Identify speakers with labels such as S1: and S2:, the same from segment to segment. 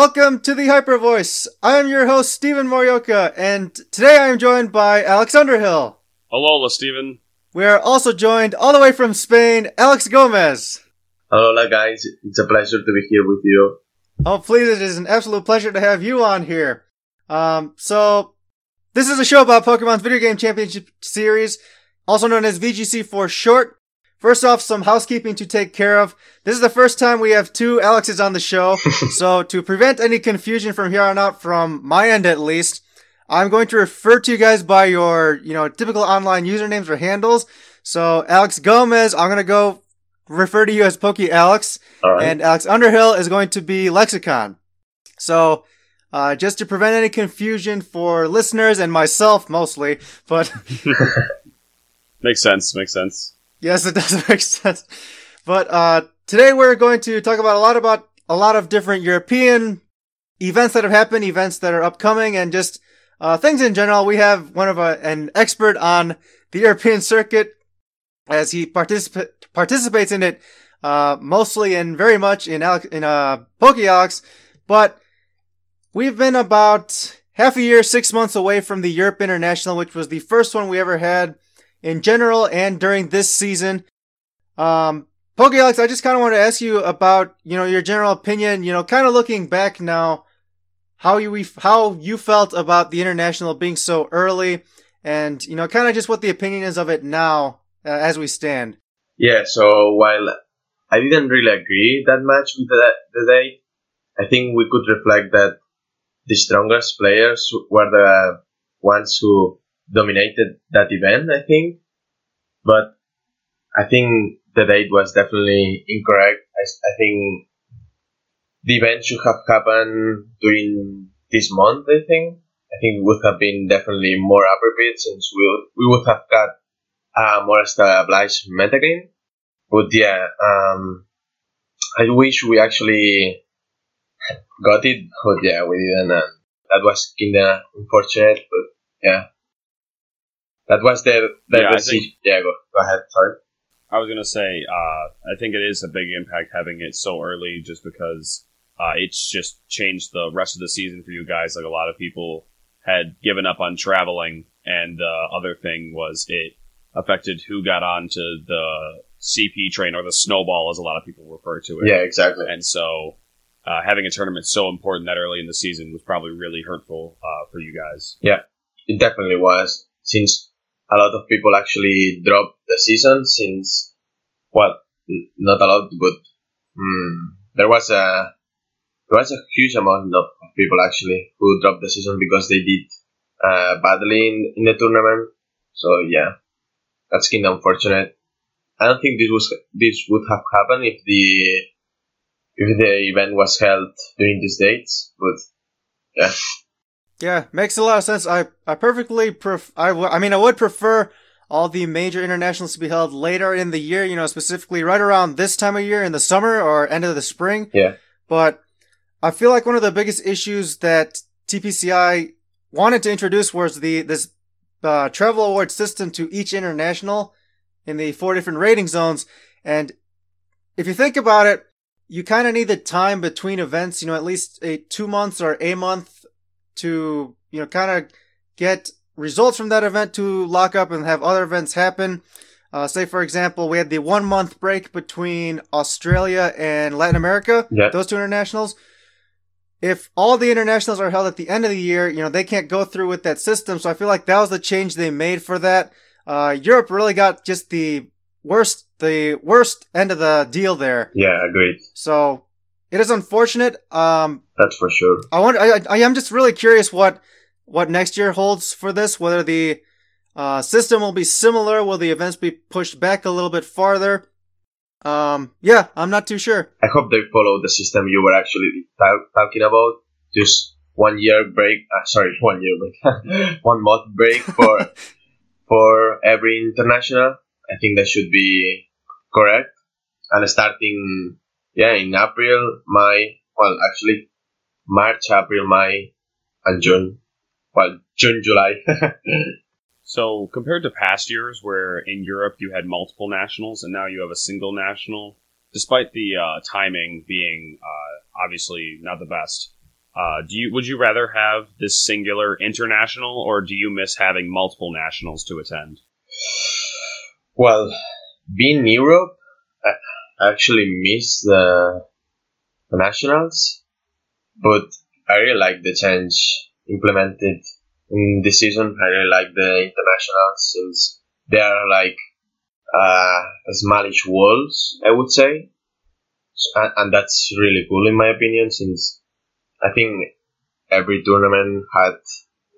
S1: Welcome to the Hyper Voice. I am your host, Stephen Morioka, and today I am joined by Alex Underhill.
S2: Hello, Stephen.
S1: We are also joined all the way from Spain, Alex Gomez.
S3: Hello, guys. It's a pleasure to be here with you.
S1: Oh, please, it is an absolute pleasure to have you on here. Um, so, this is a show about Pokemon's Video Game Championship Series, also known as VGC for short. First off, some housekeeping to take care of. This is the first time we have two Alexes on the show. so to prevent any confusion from here on out, from my end at least, I'm going to refer to you guys by your, you know, typical online usernames or handles. So Alex Gomez, I'm going to go refer to you as Pokey Alex. And Alex Underhill is going to be Lexicon. So, uh, just to prevent any confusion for listeners and myself mostly, but.
S2: makes sense, makes sense.
S1: Yes, it does make sense. But uh, today we're going to talk about a lot about a lot of different European events that have happened, events that are upcoming, and just uh, things in general. We have one of a, an expert on the European circuit as he participa- participates in it uh, mostly and very much in Alex, in uh, PokeAlex, but we've been about half a year, six months away from the Europe International, which was the first one we ever had in general and during this season. Um, PokeAlex, I just kind of want to ask you about, you know, your general opinion, you know, kind of looking back now, how you, how you felt about the international being so early and, you know, kind of just what the opinion is of it now uh, as we stand.
S3: Yeah, so while I didn't really agree that much with the, the date, I think we could reflect that the strongest players were the ones who dominated that event, I think. But I think the date was definitely incorrect. I, I think the event should have happened during this month, I think. I think it would have been definitely more appropriate since we would, we would have got a more established metagame. But yeah, um, I wish we actually got it, but yeah, we didn't. And that was kinda unfortunate, but yeah. That was the, the
S2: Yeah, I
S3: decision.
S2: think-
S3: yeah, go, go ahead. Sorry.
S2: I was gonna say, uh, I think it is a big impact having it so early, just because uh, it's just changed the rest of the season for you guys. Like a lot of people had given up on traveling, and the other thing was it affected who got onto the CP train or the snowball, as a lot of people refer to it.
S3: Yeah, exactly.
S2: And so, uh, having a tournament so important that early in the season was probably really hurtful uh, for you guys.
S3: Yeah, it definitely was, since a lot of people actually dropped the season. Since, well, not a lot, but mm, there was a there was a huge amount of people actually who dropped the season because they did uh, badly in, in the tournament. So yeah, that's kind of unfortunate. I don't think this was this would have happened if the if the event was held during these dates, but yeah.
S1: Yeah, makes a lot of sense. I, I perfectly pref- I, w- I mean, I would prefer all the major internationals to be held later in the year, you know, specifically right around this time of year in the summer or end of the spring.
S3: Yeah.
S1: But I feel like one of the biggest issues that TPCI wanted to introduce was the, this, uh, travel award system to each international in the four different rating zones. And if you think about it, you kind of need the time between events, you know, at least a two months or a month to, you know, kind of get results from that event to lock up and have other events happen. Uh, say, for example, we had the one month break between Australia and Latin America,
S3: Yeah.
S1: those two internationals. If all the internationals are held at the end of the year, you know, they can't go through with that system. So I feel like that was the change they made for that. Uh, Europe really got just the worst, the worst end of the deal there.
S3: Yeah, agreed.
S1: So it is unfortunate. Um,
S3: That's for sure.
S1: I wonder. I, I am just really curious what what next year holds for this. Whether the uh, system will be similar, will the events be pushed back a little bit farther? Um, yeah, I'm not too sure.
S3: I hope they follow the system you were actually ta- talking about. Just one year break. Uh, sorry, one year break. one month break for for every international. I think that should be correct. And starting, yeah, in April, May. Well, actually, March, April, May, and June. Well, June, July.
S2: So, compared to past years where in Europe you had multiple nationals and now you have a single national, despite the uh, timing being uh, obviously not the best, Uh, do you would you rather have this singular international, or do you miss having multiple nationals to attend?
S3: Well, being Europe, actually miss the, the nationals, but I really like the change implemented in this season. I really like the internationals since they are like uh, smallish walls, I would say, and, and that's really cool in my opinion since I think every tournament had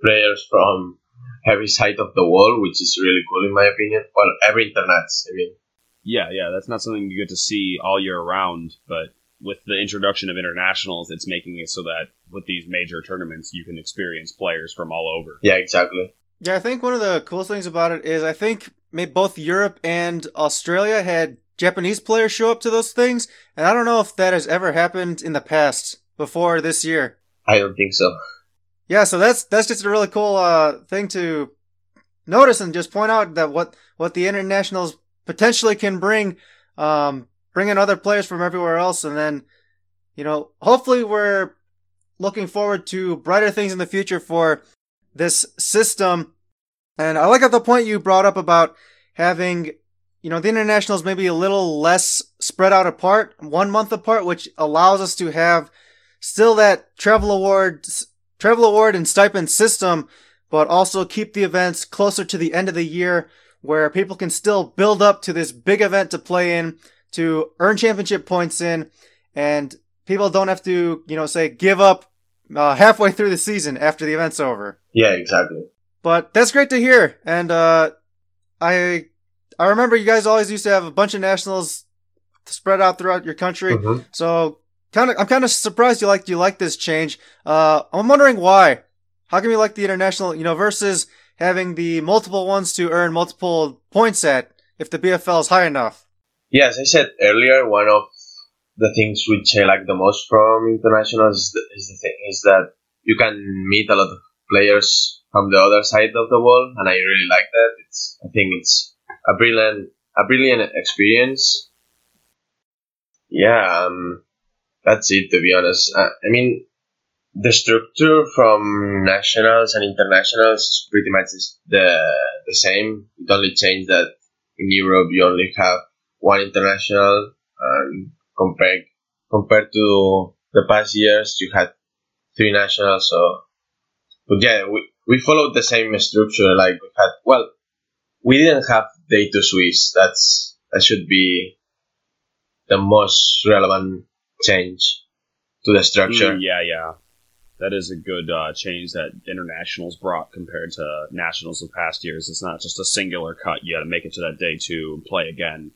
S3: players from every side of the wall, which is really cool in my opinion. Well, every internet, I mean.
S2: Yeah, yeah, that's not something you get to see all year round, but with the introduction of internationals, it's making it so that with these major tournaments, you can experience players from all over.
S3: Yeah, exactly.
S1: Yeah, I think one of the coolest things about it is I think both Europe and Australia had Japanese players show up to those things, and I don't know if that has ever happened in the past before this year.
S3: I don't think so.
S1: Yeah, so that's that's just a really cool uh, thing to notice and just point out that what what the internationals potentially can bring, um, bring in other players from everywhere else, and then you know hopefully we're looking forward to brighter things in the future for this system. And I like at the point you brought up about having you know, the internationals maybe a little less spread out apart, one month apart, which allows us to have still that travel award, travel award and stipend system, but also keep the events closer to the end of the year where people can still build up to this big event to play in, to earn championship points in, and people don't have to, you know, say give up uh, halfway through the season after the event's over.
S3: Yeah, exactly.
S1: But that's great to hear, and uh, I I remember you guys always used to have a bunch of nationals spread out throughout your country. Mm-hmm. So kind of, I'm kind of surprised you like you like this change. Uh, I'm wondering why. How come you like the international, you know, versus having the multiple ones to earn multiple points at if the BFL is high enough?
S3: Yeah, as I said earlier, one of the things which I like the most from international is the, is the thing is that you can meet a lot of players from the other side of the world, and I really like that. It's I think it's a brilliant a brilliant experience. Yeah, um, that's it. To be honest, uh, I mean, the structure from nationals and internationals is pretty much the the same. It only changed that in Europe you only have one international, and compared compared to the past years you had three nationals. So, but yeah, we we followed the same structure. Like we had well, we didn't have day to Swiss. That's that should be the most relevant change to the structure.
S2: Mm, yeah, yeah. That is a good uh, change that internationals brought compared to nationals of past years. It's not just a singular cut. You got to make it to that day two and play again.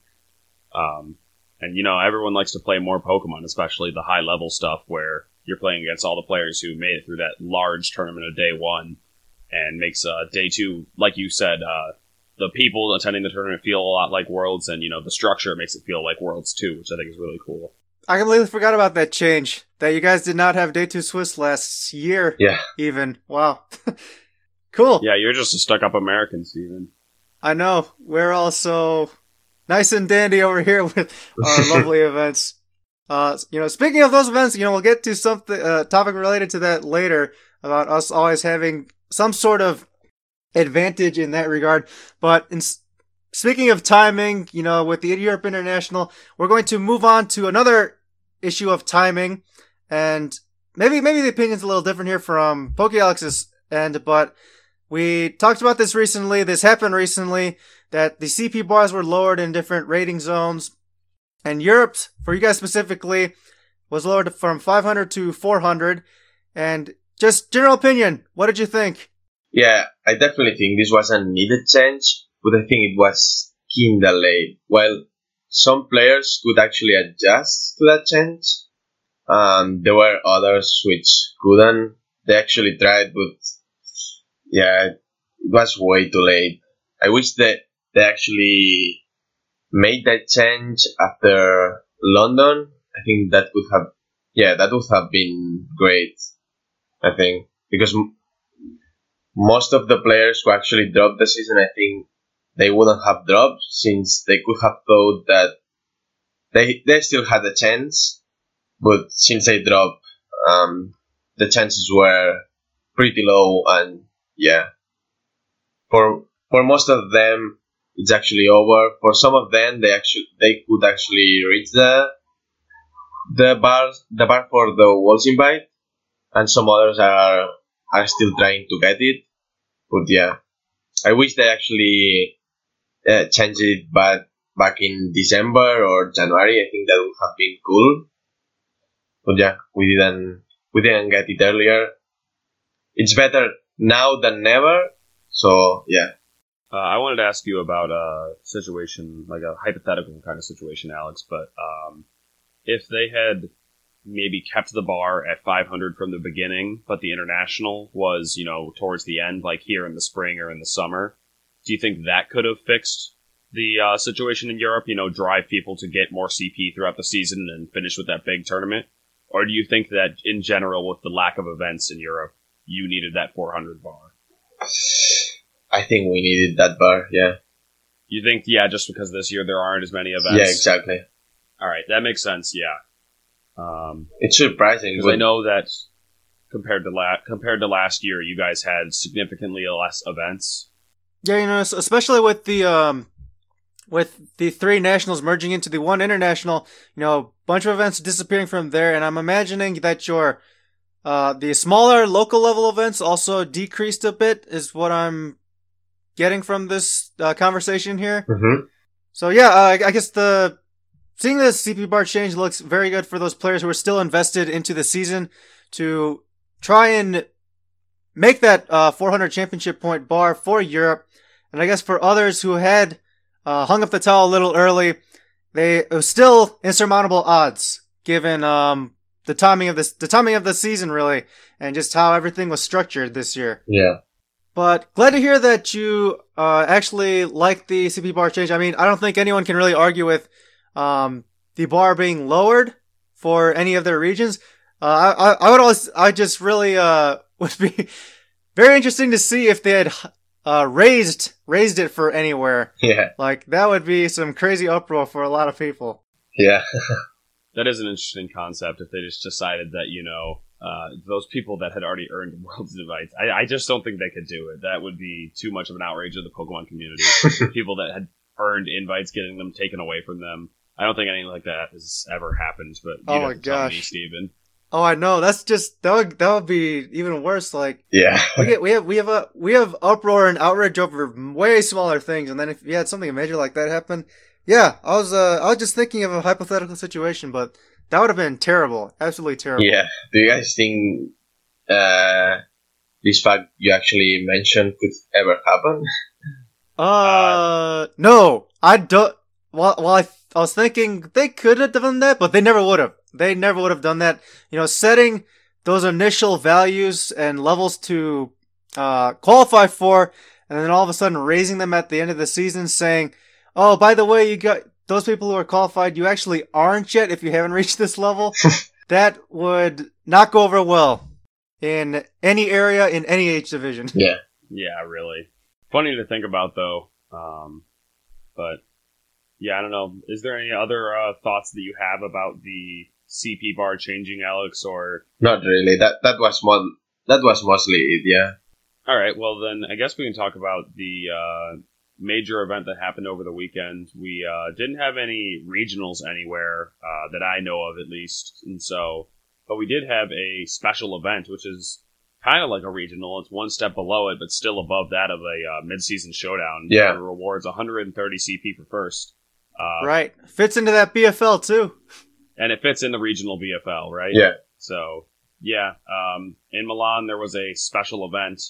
S2: Um, and you know, everyone likes to play more Pokemon, especially the high level stuff where you're playing against all the players who made it through that large tournament of day one, and makes uh, day two, like you said, uh, the people attending the tournament feel a lot like Worlds, and you know the structure makes it feel like Worlds too, which I think is really cool.
S1: I completely forgot about that change. That you guys did not have Day Two Swiss last year.
S3: Yeah.
S1: Even wow. cool.
S2: Yeah, you're just a stuck up American, Steven.
S1: I know. We're all so nice and dandy over here with our lovely events. Uh, you know, speaking of those events, you know, we'll get to something uh, topic related to that later about us always having some sort of advantage in that regard. But in, speaking of timing, you know, with the Europe International, we're going to move on to another issue of timing, and maybe maybe the opinion's a little different here from Poke Alex's end, but we talked about this recently. This happened recently that the CP bars were lowered in different rating zones, and Europe's for you guys specifically, was lowered from 500 to 400. And just general opinion, what did you think?
S3: Yeah, I definitely think this was a needed change, but I think it was kinda late. Well, some players could actually adjust to that change, um, there were others which couldn't. They actually tried, but yeah, it was way too late. I wish that they actually made that change after London. I think that would have, yeah, that would have been great. I think because most of the players who actually dropped the season, I think they wouldn't have dropped since they could have thought that they they still had a chance, but since they dropped, um, the chances were pretty low, and yeah, for for most of them, it's actually over. For some of them, they actually they could actually reach the the bar the bar for the Worlds invite, and some others are are still trying to get it. But yeah, I wish they actually uh, changed it back back in December or January. I think that would have been cool. But yeah, we didn't we didn't get it earlier. It's better now than never. So yeah.
S2: Uh, I wanted to ask you about a situation, like a hypothetical kind of situation, Alex. But um, if they had maybe kept the bar at 500 from the beginning, but the international was, you know, towards the end, like here in the spring or in the summer, do you think that could have fixed the uh, situation in Europe? You know, drive people to get more CP throughout the season and finish with that big tournament? Or do you think that in general, with the lack of events in Europe, you needed that 400 bar?
S3: I think we needed that bar, yeah.
S2: You think, yeah, just because this year there aren't as many events?
S3: Yeah, exactly.
S2: All right, that makes sense, yeah. Um,
S3: It's surprising.
S2: because I know that compared to la- compared to last year, you guys had significantly less events.
S1: Yeah, you know, especially with the um, with the three nationals merging into the one international, you know, a bunch of events disappearing from there, and I'm imagining that your uh, the smaller local level events also decreased a bit, is what I'm getting from this uh, conversation here.
S3: Mhm.
S1: So yeah, uh, I guess the seeing the CP bar change looks very good for those players who are still invested into the season to try and make that uh, 400 championship point bar for Europe. And I guess for others who had uh, hung up the towel a little early, they it was still insurmountable odds given um, the timing of this the timing of the season really, and just how everything was structured this year.
S3: Yeah.
S1: But glad to hear that you uh, actually like the CP bar change. I mean, I don't think anyone can really argue with um, the bar being lowered for any of their regions. Uh, I, I, would always, I just really uh, would be very interesting to see if they had uh, raised raised it for anywhere.
S3: Yeah.
S1: Like that would be some crazy uproar for a lot of people.
S3: Yeah.
S2: That is an interesting concept. If they just decided that you know uh, those people that had already earned world's invites, I, I just don't think they could do it. That would be too much of an outrage of the Pokemon community. people that had earned invites, getting them taken away from them. I don't think anything like that has ever happened. But you
S1: Oh my
S2: to tell me,
S1: gosh.
S2: Steven.
S1: Oh, I know. That's just that would that would be even worse. Like
S3: Yeah.
S1: we get we have we have a we have uproar and outrage over way smaller things, and then if you had something major like that happen, yeah, I was uh I was just thinking of a hypothetical situation, but that would have been terrible, absolutely terrible.
S3: Yeah. Do you guys think uh, this fact you actually mentioned could ever happen?
S1: Uh, no, I don't. Well, well, I I was thinking they could have done that, but they never would have. They never would have done that. You know, setting those initial values and levels to uh, qualify for, and then all of a sudden raising them at the end of the season, saying, "Oh, by the way, you got those people who are qualified. You actually aren't yet if you haven't reached this level." that would not go over well in any area in any age division.
S3: Yeah.
S2: Yeah, really. Funny to think about though. Um, but yeah, I don't know. Is there any other uh, thoughts that you have about the CP bar changing, Alex? Or
S3: Not really. That that was more. That was mostly it. Yeah.
S2: all right, well then I guess we can talk about the uh, major event that happened over the weekend. We uh, didn't have any regionals anywhere uh, that I know of, at least, and so, but we did have a special event, which is kind of like a regional. It's one step below it, but still above that of a uh, mid-season showdown.
S3: Yeah.
S2: Rewards 130 CP for first. Uh,
S1: Right, fits into that BFL too.
S2: and it fits in the regional BFL, right?
S3: Yeah.
S2: So yeah, um, in Milan there was a special event,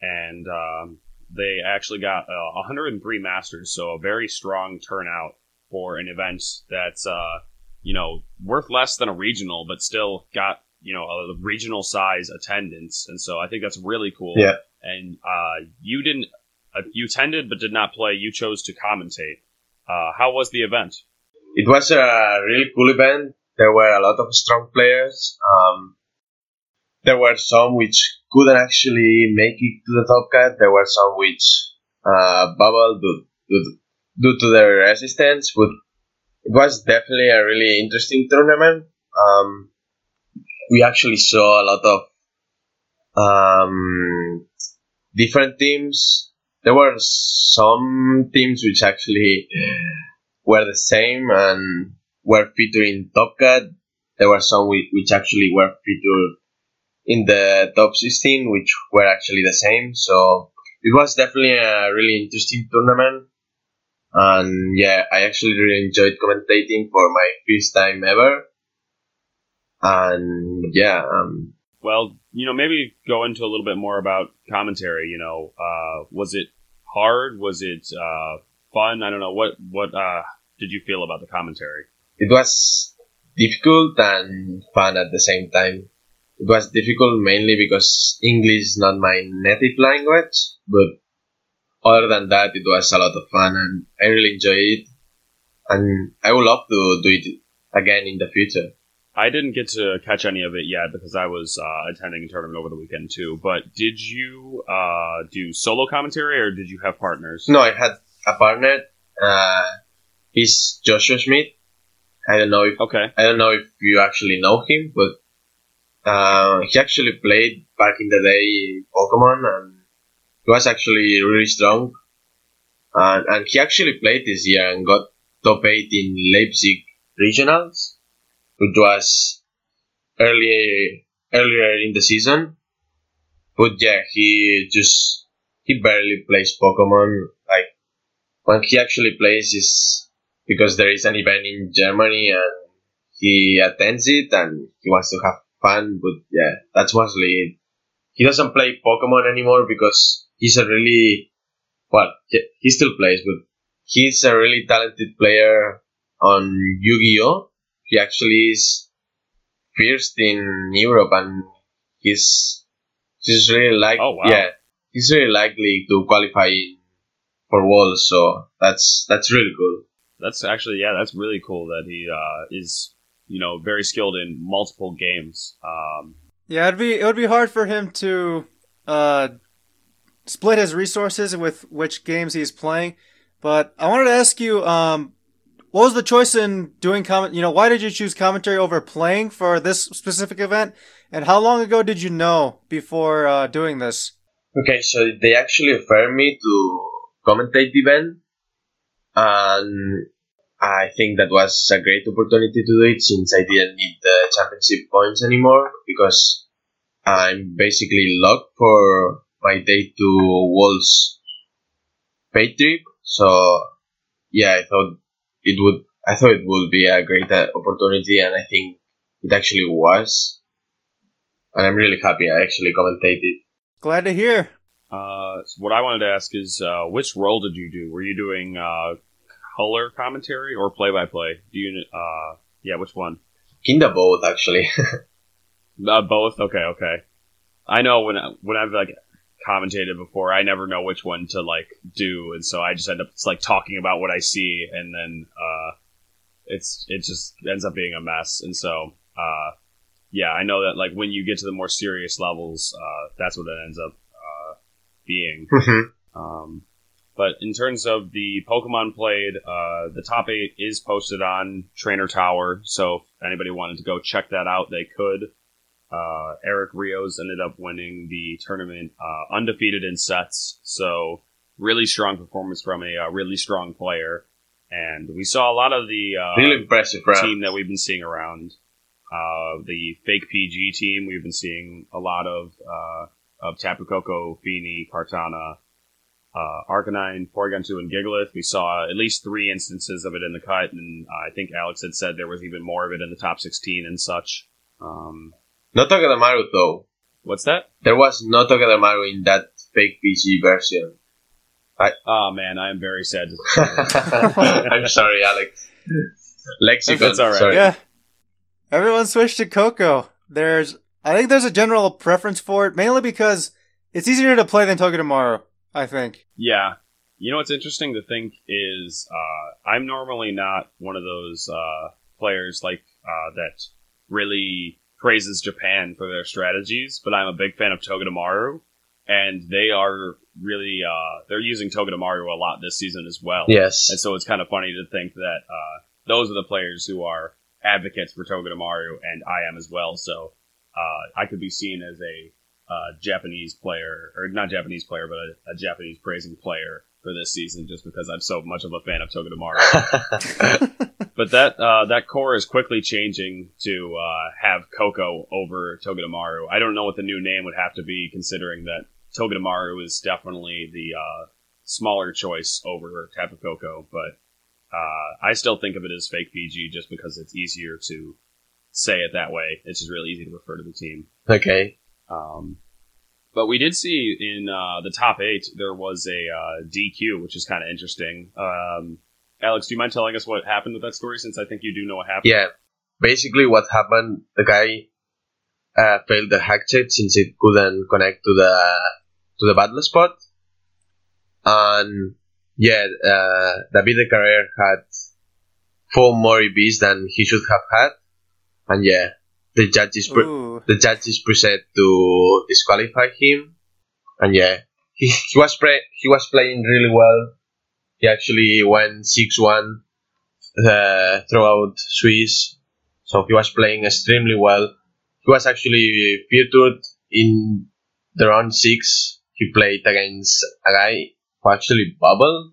S2: and um, they actually got uh, 103 masters, so a very strong turnout for an event that's uh, you know worth less than a regional, but still got you know a regional size attendance, and so I think that's really cool.
S3: Yeah.
S2: And uh, you didn't, uh, you attended but did not play. You chose to commentate. Uh, how was the event?
S3: It was a really cool event. There were a lot of strong players. Um, there were some which couldn't actually make it to the top cut. There were some which uh, bubbled due, due, to their resistance, but it was definitely a really interesting tournament. Um, we actually saw a lot of um, different teams. There were some teams which actually were the same and were featuring top cut. There were some which actually were featured in the top 16, which were actually the same. So it was definitely a really interesting tournament. And yeah, I actually really enjoyed commentating for my first time ever. And yeah, um,
S2: well, you know, maybe go into a little bit more about commentary. You know, uh, was it hard? Was it uh, fun? I don't know. What what uh, did you feel about the commentary?
S3: It was difficult and fun at the same time. It was difficult mainly because English is not my native language, but other than that, it was a lot of fun and I really enjoyed it. And I would love to do it again in the future.
S2: I didn't get to catch any of it yet because I was uh, attending a tournament over the weekend too. But did you uh, do solo commentary or did you have partners?
S3: No, I had a partner. Uh, he's Joshua Schmidt. I don't know if
S2: okay.
S3: I don't know if you actually know him, but uh, he actually played back in the day in Pokemon, and he was actually really strong. And, and he actually played this year and got top eight in Leipzig regionals which was earlier earlier in the season. But yeah, he just he barely plays Pokemon. Like when he actually plays is because there is an event in Germany and he attends it and he wants to have fun. But yeah, that's mostly it. He doesn't play Pokemon anymore because he's a really well, he still plays, but he's a really talented player on Yu-Gi-Oh! He actually is first in Europe and he's he's really like
S2: oh, wow.
S3: yeah he's really likely to qualify for Worlds so that's that's really cool.
S2: That's actually yeah that's really cool that he uh, is you know very skilled in multiple games. Um,
S1: yeah, it'd be it would be hard for him to uh, split his resources with which games he's playing. But I wanted to ask you, um, what was the choice in doing comment? You know, why did you choose commentary over playing for this specific event? And how long ago did you know before uh, doing this?
S3: Okay, so they actually offered me to commentate the event, and I think that was a great opportunity to do it since I didn't need the championship points anymore because I'm basically locked for my day to Worlds pay trip. So yeah, I thought it would I thought it would be a great uh, opportunity, and I think it actually was. And I'm really happy I actually commentated.
S1: Glad to hear.
S2: Uh, so what I wanted to ask is, uh, which role did you do? Were you doing uh, color commentary or play by play? Do you? Uh, yeah, which one?
S3: Kinda both, actually.
S2: uh, both. Okay, okay. I know when when I've like commentated before. I never know which one to like do, and so I just end up like talking about what I see, and then uh, it's it just ends up being a mess. And so, uh, yeah, I know that like when you get to the more serious levels, uh, that's what it ends up uh, being.
S3: Mm-hmm.
S2: Um, but in terms of the Pokemon played, uh, the top eight is posted on Trainer Tower, so if anybody wanted to go check that out, they could. Uh, Eric Rios ended up winning the tournament uh, undefeated in sets. So really strong performance from a uh, really strong player. And we saw a lot of the uh,
S3: really impressive
S2: team that we've been seeing around. Uh, the fake PG team, we've been seeing a lot of uh, of Tapu Koko, Fini, Kartana, uh, Arcanine, Porygon2, and Gigalith. We saw at least three instances of it in the cut, and I think Alex had said there was even more of it in the top 16 and such. Um,
S3: no Togedemaru though.
S2: What's that?
S3: There was no Togedemaru in that fake PG version.
S2: I oh man, I am very sad.
S3: I'm sorry, Alex. Lexicon.
S2: That's all right.
S3: Sorry.
S1: Yeah. Everyone switched to Koko. There's, I think there's a general preference for it, mainly because it's easier to play than Togedemaru. I think.
S2: Yeah. You know what's interesting to think is uh, I'm normally not one of those uh, players like uh, that really praises Japan for their strategies, but I'm a big fan of Togedemaru, and they are really uh, they're using Togedemaru a lot this season as well.
S3: Yes,
S2: and so it's kind of funny to think that uh, those are the players who are advocates for Togedemaru, and I am as well. So uh, I could be seen as a uh, Japanese player, or not Japanese player, but a, a, Japanese praising player for this season, just because I'm so much of a fan of Toga Togedemaru. but that uh, that core is quickly changing to uh, have Koko over Toga Togedemaru. I don't know what the new name would have to be, considering that Toga Togedemaru is definitely the uh, smaller choice over Tapu Koko, but uh, I still think of it as fake PG just because it's easier to say it that way. It's just really easy to refer to the team.
S3: Okay.
S2: Um, but we did see in uh, the top eight there was a uh, DQ, which is kind of interesting. Um, Alex, do you mind telling us what happened with that story? Since I think you do know what happened.
S3: Yeah, basically what happened, the guy uh, failed the hack check since it couldn't connect to the to the battle spot, and yeah, uh, David Escarrer had four more EVs than he should have had, and yeah, the judges pre- the judges preset to disqualify him, and yeah, he, he was pre- he was playing really well. He actually went six one uh, throughout Swiss, so he was playing extremely well. He was actually featured in the round six. He played against a guy who actually bubbled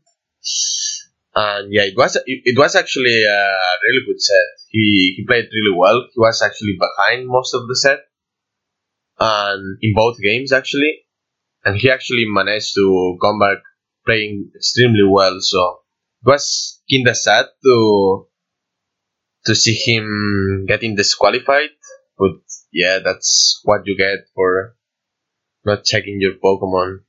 S3: and yeah, it was it, it was actually a really good set. He he played really well. He was actually behind most of the set, and in both games actually, and he actually managed to come back playing extremely well. So it was kinda sad to to see him getting disqualified. But yeah, that's what you get for not checking your Pokemon.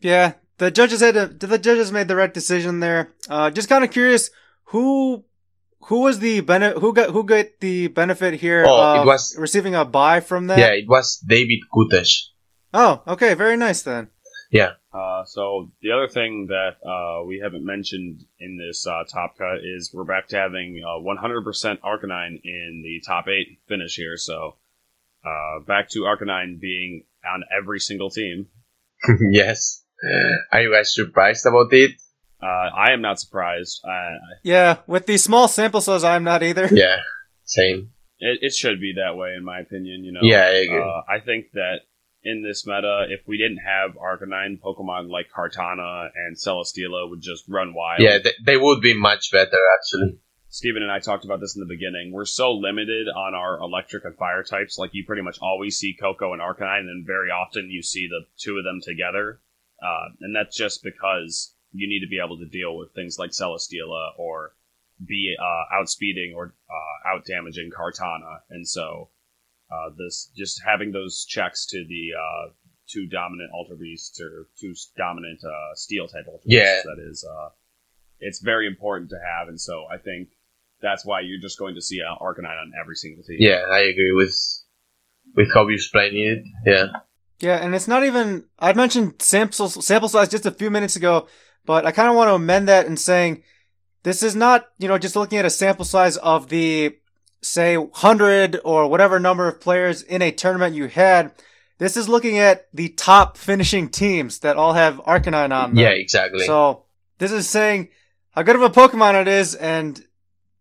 S1: Yeah, the judges had to, the judges made the right decision there. Uh, just kind of curious who who was the benefit who got who got the benefit here
S3: oh, it was
S1: receiving a buy from that
S3: yeah it was david kutesh.
S1: Oh okay very nice then.
S3: Yeah.
S2: Uh, so the other thing that uh, we haven't mentioned in this uh, top cut is we're back to having 100% arcanine in the top eight finish here. So uh, back to arcanine being on every single team.
S3: Yes are you guys surprised about it?
S2: Uh, I am not surprised. Uh,
S1: yeah, with these small sample size, I'm not either.
S3: Yeah, same.
S2: It, it should be that way, in my opinion. You know.
S3: Yeah, I agree.
S2: Uh, I think that in this meta, if we didn't have Arcanine, Pokemon like Kartana and Celesteela would just run wild.
S3: Yeah, they, they would be much better actually.
S2: Steven and I talked about this in the beginning. We're so limited on our electric and fire types. Like you pretty much always see Koko and Arcanine, and very often you see the two of them together. Uh, and that's just because you need to be able to deal with things like Celesteela or be uh, outspeeding or uh, out damaging Kartana. And so uh, this just having those checks to the uh, two dominant Ultra Beasts or two dominant uh, Steel type Ultra Beasts,
S3: yeah.
S2: that is, uh, it's very important to have. And so I think that's why you're just going to see uh, Arcanine on every single team.
S3: Yeah, I agree with with how you explain it. Yeah.
S1: Yeah, and it's not even. I mentioned sample sample size just a few minutes ago, but I kind of want to amend that in saying this is not you know just looking at a sample size of the say hundred or whatever number of players in a tournament you had. This is looking at the top finishing teams that all have Arcanine on them.
S3: Yeah, exactly.
S1: So this is saying how good of a Pokemon it is, and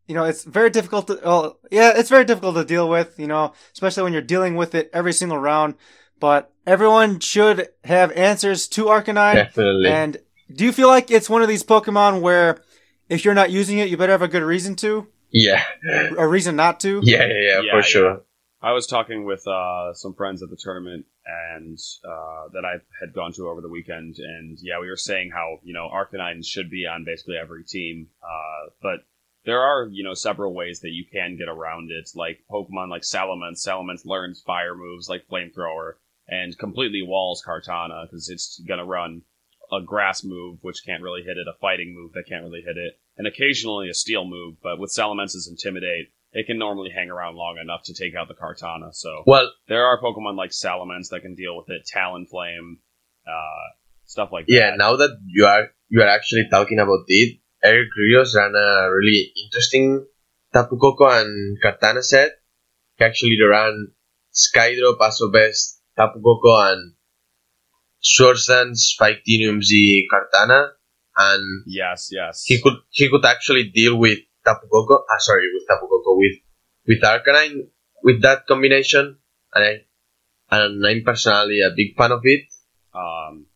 S1: you know it's very difficult to. Well, yeah, it's very difficult to deal with. You know, especially when you're dealing with it every single round. But everyone should have answers to Arcanine.
S3: Definitely.
S1: And do you feel like it's one of these Pokemon where if you're not using it, you better have a good reason to?
S3: Yeah.
S1: A reason not to?
S3: Yeah, yeah, yeah, yeah for sure.
S2: I was talking with uh, some friends at the tournament and uh, that I had gone to over the weekend, and yeah, we were saying how you know Arcanine should be on basically every team, uh, but there are you know several ways that you can get around it, like Pokemon like Salamence. Salamence learns fire moves like Flamethrower, and completely walls Kartana because it's going to run a grass move, which can't really hit it, a fighting move that can't really hit it, and occasionally a steel move. But with Salamence's Intimidate, it can normally hang around long enough to take out the Kartana. So
S3: well,
S2: there are Pokemon like Salamence that can deal with it, Talonflame, uh, stuff like
S3: yeah,
S2: that.
S3: Yeah, now that you are you are actually talking about it, Eric Rios ran a really interesting Tapu Koko and Kartana set. He actually ran Skydrop as best Tapu Koko and Swordsdance Fightinium Z Kartana and
S2: yes, yes,
S3: he could he could actually deal with Tapu Koko. Ah, sorry, with Tapu Koko with with Arcanine with that combination, and I and I'm personally a big fan of it.
S2: Um,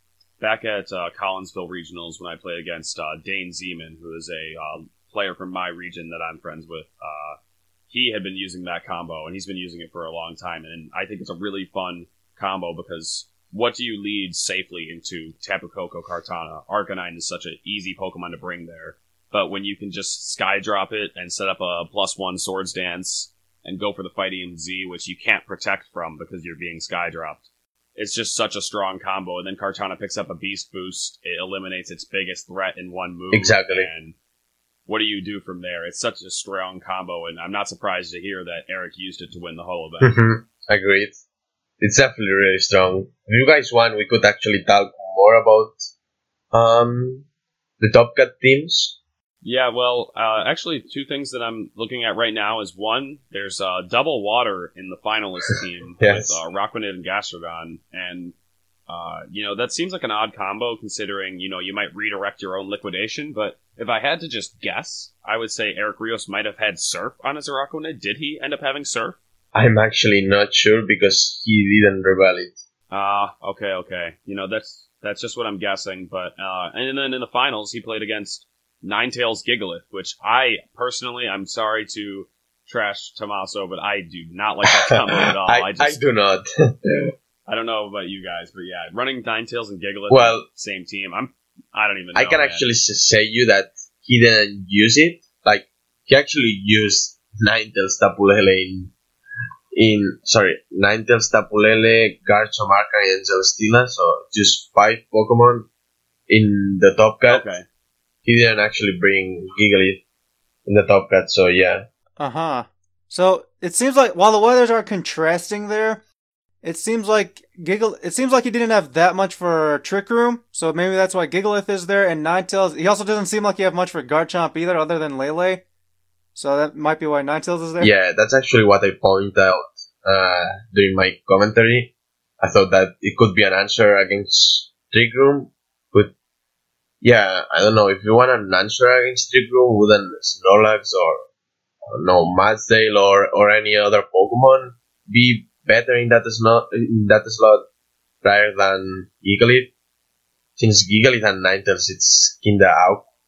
S2: back at uh, Collinsville Regionals when I played against uh, Dane Zeman, who is a uh, player from my region that I'm friends with. Uh, he had been using that combo, and he's been using it for a long time. And I think it's a really fun combo because what do you lead safely into Tapu Koko Kartana? Arcanine is such an easy Pokemon to bring there. But when you can just sky drop it and set up a plus one swords dance and go for the fighting Z, which you can't protect from because you're being sky dropped, it's just such a strong combo. And then Kartana picks up a beast boost. It eliminates its biggest threat in one move.
S3: Exactly.
S2: And what do you do from there? It's such a strong combo, and I'm not surprised to hear that Eric used it to win the whole event.
S3: Mhm. Agreed. It's definitely really strong. If you guys want, we could actually talk more about um the Top Cut teams.
S2: Yeah, well, uh, actually, two things that I'm looking at right now is one, there's uh, double water in the finalist team
S3: Yes.
S2: with uh, and Gastrodon, and uh, you know that seems like an odd combo considering you know you might redirect your own liquidation. But if I had to just guess, I would say Eric Rios might have had Surf on his Araquanid. Did he end up having Surf?
S3: I'm actually not sure because he didn't reveal it.
S2: Ah, okay, okay. You know that's that's just what I'm guessing. But uh, and then in the finals, he played against Ninetales Gigalith, which I personally, I'm sorry to trash Tommaso, but I do not like that combo at all.
S3: I,
S2: I
S3: I do not.
S2: I don't know about you guys, but yeah, running Ninetales and Gigalith,
S3: Well-
S2: same team. I'm I don't even. Know,
S3: I can
S2: man.
S3: actually say you that he didn't use it. Like he actually used Ninetales Tapulele in in sorry Ninetales Tapulele, Garchomp, and Celesteela. So just five Pokemon in the top cut.
S2: Okay.
S3: He didn't actually bring Gigalith in the top cut. So yeah,
S1: Uh huh. So it seems like while the weathers are contrasting there, it seems like Giggle. It seems like he didn't have that much for Trick Room, so maybe that's why Gigalith is there. And Ninetales. He also doesn't seem like he have much for Garchomp either, other than Lele. So that might be why Ninetales is there.
S3: yeah, that's actually what I point out uh, during my commentary. I thought that it could be an answer against Trick Room, but yeah, I don't know if you want an answer against Trick Room, wouldn't Snorlax or I don't Mudsdale or or any other Pokemon be better in that slot in that slot rather than Gigalith? Since Gigalith and Ninetales, it's kinda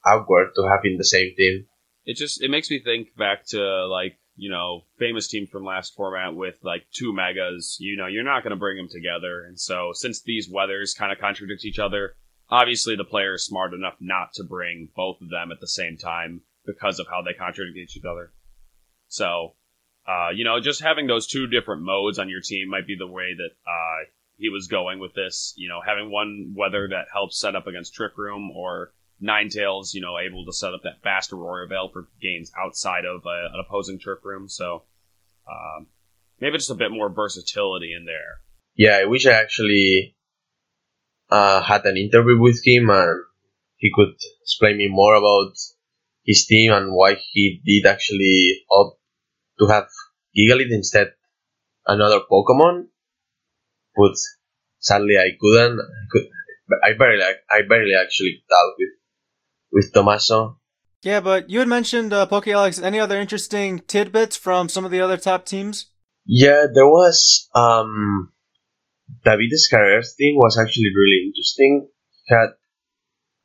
S3: awkward to have in the same team.
S2: It just it makes me think back to like you know famous team from last format with like two megas. You know you're not going to bring them together, and so since these weathers kind of contradict each other, obviously the player is smart enough not to bring both of them at the same time because of how they contradict each other. So, uh, you know, just having those two different modes on your team might be the way that uh, he was going with this. You know, having one weather that helps set up against Trick Room or Ninetales, you know, able to set up that fast Aurora Veil for games outside of uh, an opposing Trick Room. So, um, maybe just a bit more versatility in there.
S3: yeah, I wish I actually uh, had an interview with him and he could explain me more about his team and why he did actually opt to have Gigalith instead another Pokemon. But sadly, I couldn't. I, could, I barely, I barely actually talked with with Tommaso.
S1: Yeah, but you had mentioned uh, Poke Alex. Any other interesting tidbits from some of the other top teams?
S3: Yeah, there was um David Escarrer's team was actually really interesting. He had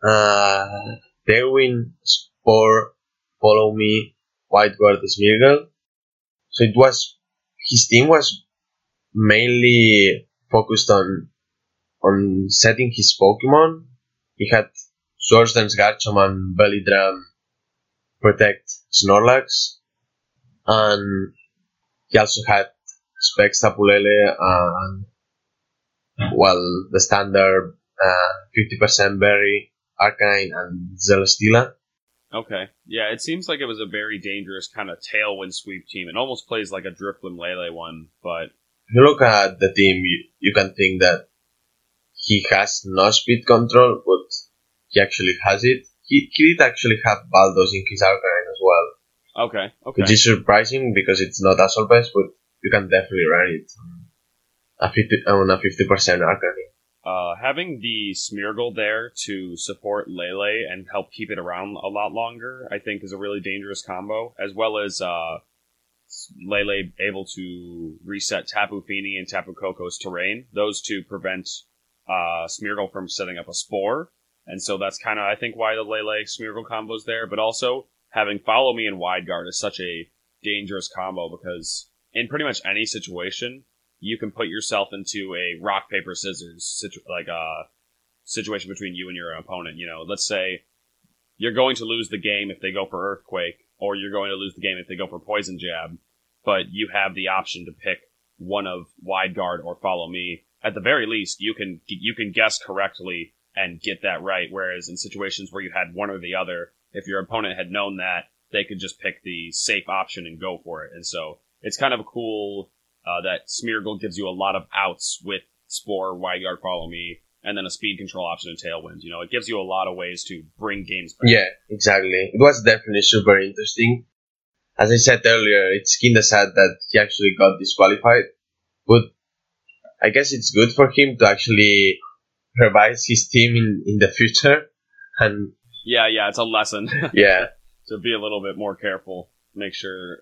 S3: uh Derwin, Spore, Follow Me, Wide Guard, Smeargle. So it was his team was mainly focused on on setting his Pokemon. He had Swords Dance Garchomp Belly Drum protect Snorlax and he also had Specs Tapulele and well the standard uh, 50% berry Arcanine and Celesteela.
S2: Okay. Yeah, it seems like it was a very dangerous kind of tailwind sweep team. It almost plays like a Drifloon Lele one, but
S3: If you look at the team, you, you can think that he has no speed control, but he actually has it. He, he did actually have Bulldoze in his Arcanine as well,
S2: okay, okay.
S3: which is surprising because it's not as Vest, but you can definitely run it on a 50, on a 50% Arcanine.
S2: Uh, having the Smeargle there to support Lele and help keep it around a lot longer, I think, is a really dangerous combo. As well as uh, Lele able to reset Tapu Fini and Tapu Koko's terrain. Those two prevent uh, Smeargle from setting up a spore. And so that's kind of, I think, why the Lele Smeargle combo is there. But also, having Follow Me and Wide Guard is such a dangerous combo because in pretty much any situation, you can put yourself into a rock, paper, scissors, situ- like a situation between you and your opponent. You know, let's say you're going to lose the game if they go for Earthquake, or you're going to lose the game if they go for Poison Jab, but you have the option to pick one of Wide Guard or Follow Me. At the very least, you can you can guess correctly and get that right. Whereas in situations where you had one or the other, if your opponent had known that, they could just pick the safe option and go for it. And so it's kind of cool uh, that Smeargle gives you a lot of outs with Spore, Wide Guard, Follow Me, and then a speed control option and Tailwind. You know, it gives you a lot of ways to bring games back.
S3: Yeah, exactly. It was definitely super interesting. As I said earlier, it's kinda sad that he actually got disqualified, but I guess it's good for him to actually revise his team in, in the future. And
S2: Yeah, yeah, it's a lesson.
S3: yeah,
S2: to be a little bit more careful. Make sure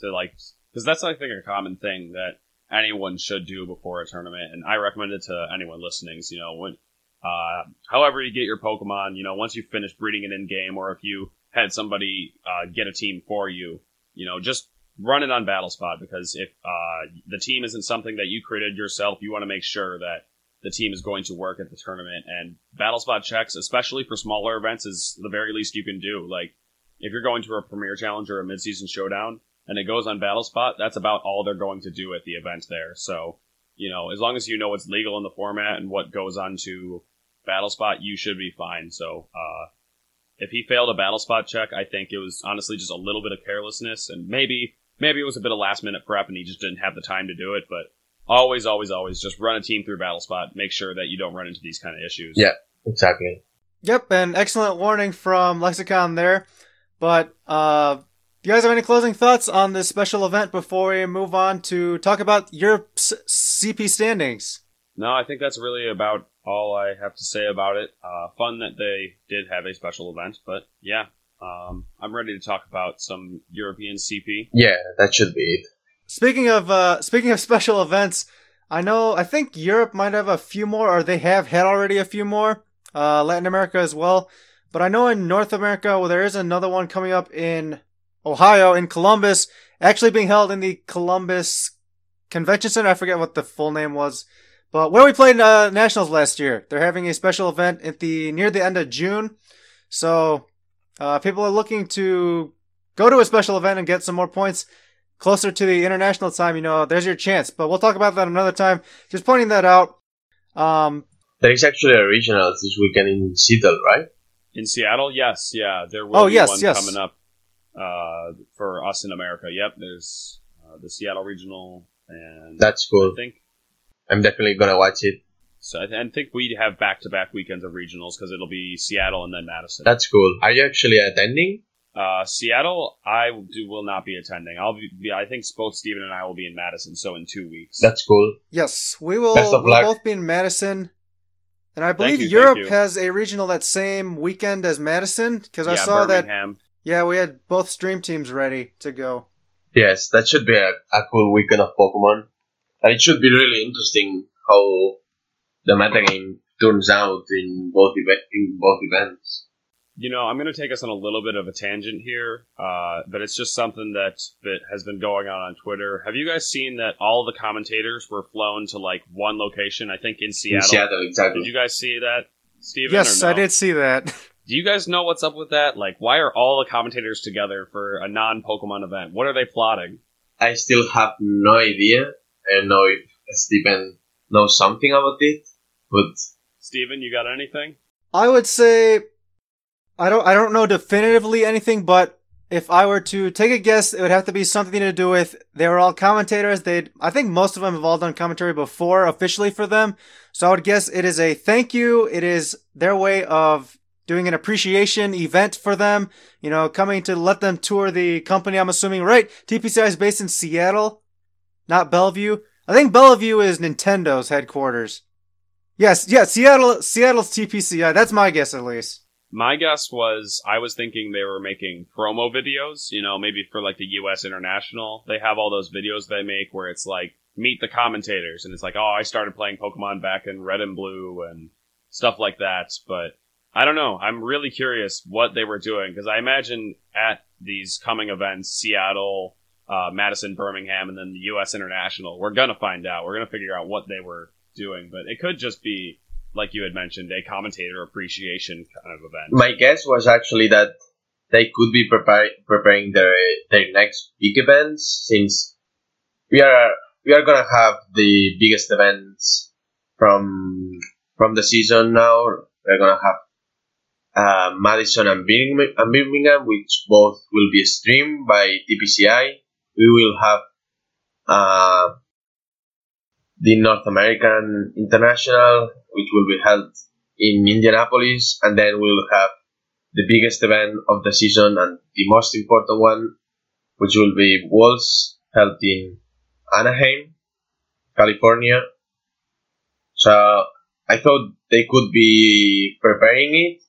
S2: to like, because that's I think a common thing that anyone should do before a tournament, and I recommend it to anyone listening. So, you know, when, uh, however you get your Pokemon, you know, once you finish breeding it in game, or if you had somebody uh, get a team for you, you know, just run it on Battle Spot because if uh, the team isn't something that you created yourself, you want to make sure that the team is going to work at the tournament. And Battle Spot checks, especially for smaller events, is the very least you can do. Like if you're going to a Premier Challenge or a Midseason Showdown and it goes on Battle Spot, that's about all they're going to do at the event there. So, you know, as long as you know what's legal in the format and what goes on to Battle Spot, you should be fine. So, uh, if he failed a Battle Spot check, I think it was honestly just a little bit of carelessness and maybe, maybe it was a bit of last minute prep and he just didn't have the time to do it, but always, always, always just run a team through Battle Spot. Make sure that you don't run into these kind of issues.
S3: Yeah. exactly.
S1: Yep, and excellent warning from Lexicon there. But uh, do you guys have any closing thoughts on this special event before we move on to talk about Europe's CP standings?
S2: No, I think that's really about all I have to say about it. Uh, fun that they did have a special event, but yeah, um, I'm ready to talk about some European CP.
S3: Yeah, that should be it.
S1: Speaking of uh, speaking of special events, I know I think Europe might have a few more, or they have had already a few more. Uh, Latin America as well. But I know in North America, well, there is another one coming up in Ohio, in Columbus, actually being held in the Columbus Convention Center. I forget what the full name was, but where we played uh, nationals last year. They're having a special event at the near the end of June, so uh, people are looking to go to a special event and get some more points closer to the international time. You know, there's your chance. But we'll talk about that another time. Just pointing that out. Um,
S3: there is actually a regional this weekend in Seattle, right?
S2: In Seattle, yes, yeah, there will
S1: Oh,
S2: be
S1: yes,
S2: one
S1: yes.
S2: coming up uh, for us in America. Yep, there's uh, the Seattle Regional, and
S3: That's cool.
S2: I think
S3: I'm definitely gonna watch it.
S2: so. I, th- I think we have back-to-back weekends of regionals because it'll be Seattle and then Madison.
S3: That's cool. Are you actually attending?
S2: Uh, Seattle, I will- do, will not be attending. I'll be, be. I think both Stephen and I will be in Madison. So in two weeks.
S3: That's cool.
S1: yes, we will we'll both be in Madison. And I believe
S2: you,
S1: Europe has a regional that same weekend as Madison because I
S2: yeah,
S1: saw that.
S2: Birmingham.
S1: Yeah, we had both stream teams ready to go.
S3: Yes, that should be a, a cool weekend of Pokemon. And it should be really interesting how the metagame turns out in both eve- in both events.
S2: You know, I'm going to take us on a little bit of a tangent here, uh, but it's just something that that has been going on on Twitter. Have you guys seen that all the commentators were flown to like one location? I think in Seattle.
S3: In Seattle, exactly.
S2: Did you guys see that, Stephen?
S1: yes,
S2: no?
S1: I did see that.
S2: Do you guys know what's up with that? Like, why are all the commentators together for a non-Pokemon event? What are they plotting?
S3: I still have no idea. I don't know if Stephen knows something about it, but
S2: Stephen, you got anything?
S1: I would say I don't I don't know definitively anything, but if I were to take a guess, it would have to be something to do with they were all commentators. They I think most of them have all done commentary before officially for them. So I would guess it is a thank you. It is their way of doing an appreciation event for them. You know, coming to let them tour the company. I'm assuming right. TPCI is based in Seattle, not Bellevue. I think Bellevue is Nintendo's headquarters. Yes, yeah, Seattle, Seattle's TPCI. That's my guess, at least.
S2: My guess was I was thinking they were making promo videos, you know, maybe for like the US International. They have all those videos they make where it's like meet the commentators and it's like, "Oh, I started playing Pokemon back in Red and Blue" and stuff like that, but I don't know. I'm really curious what they were doing because I imagine at these coming events, Seattle, uh, Madison, Birmingham, and then the U.S. International, we're gonna find out. We're gonna figure out what they were doing, but it could just be like you had mentioned, a commentator appreciation kind of event.
S3: My guess was actually that they could be prepar- preparing their their next big events since we are we are gonna have the biggest events from from the season now. We're gonna have uh, Madison and Birmingham, and Birmingham, which both will be streamed by TPCI. We will have uh, the North American International, which will be held in Indianapolis, and then we'll have the biggest event of the season and the most important one, which will be Worlds held in Anaheim, California. So I thought they could be preparing it,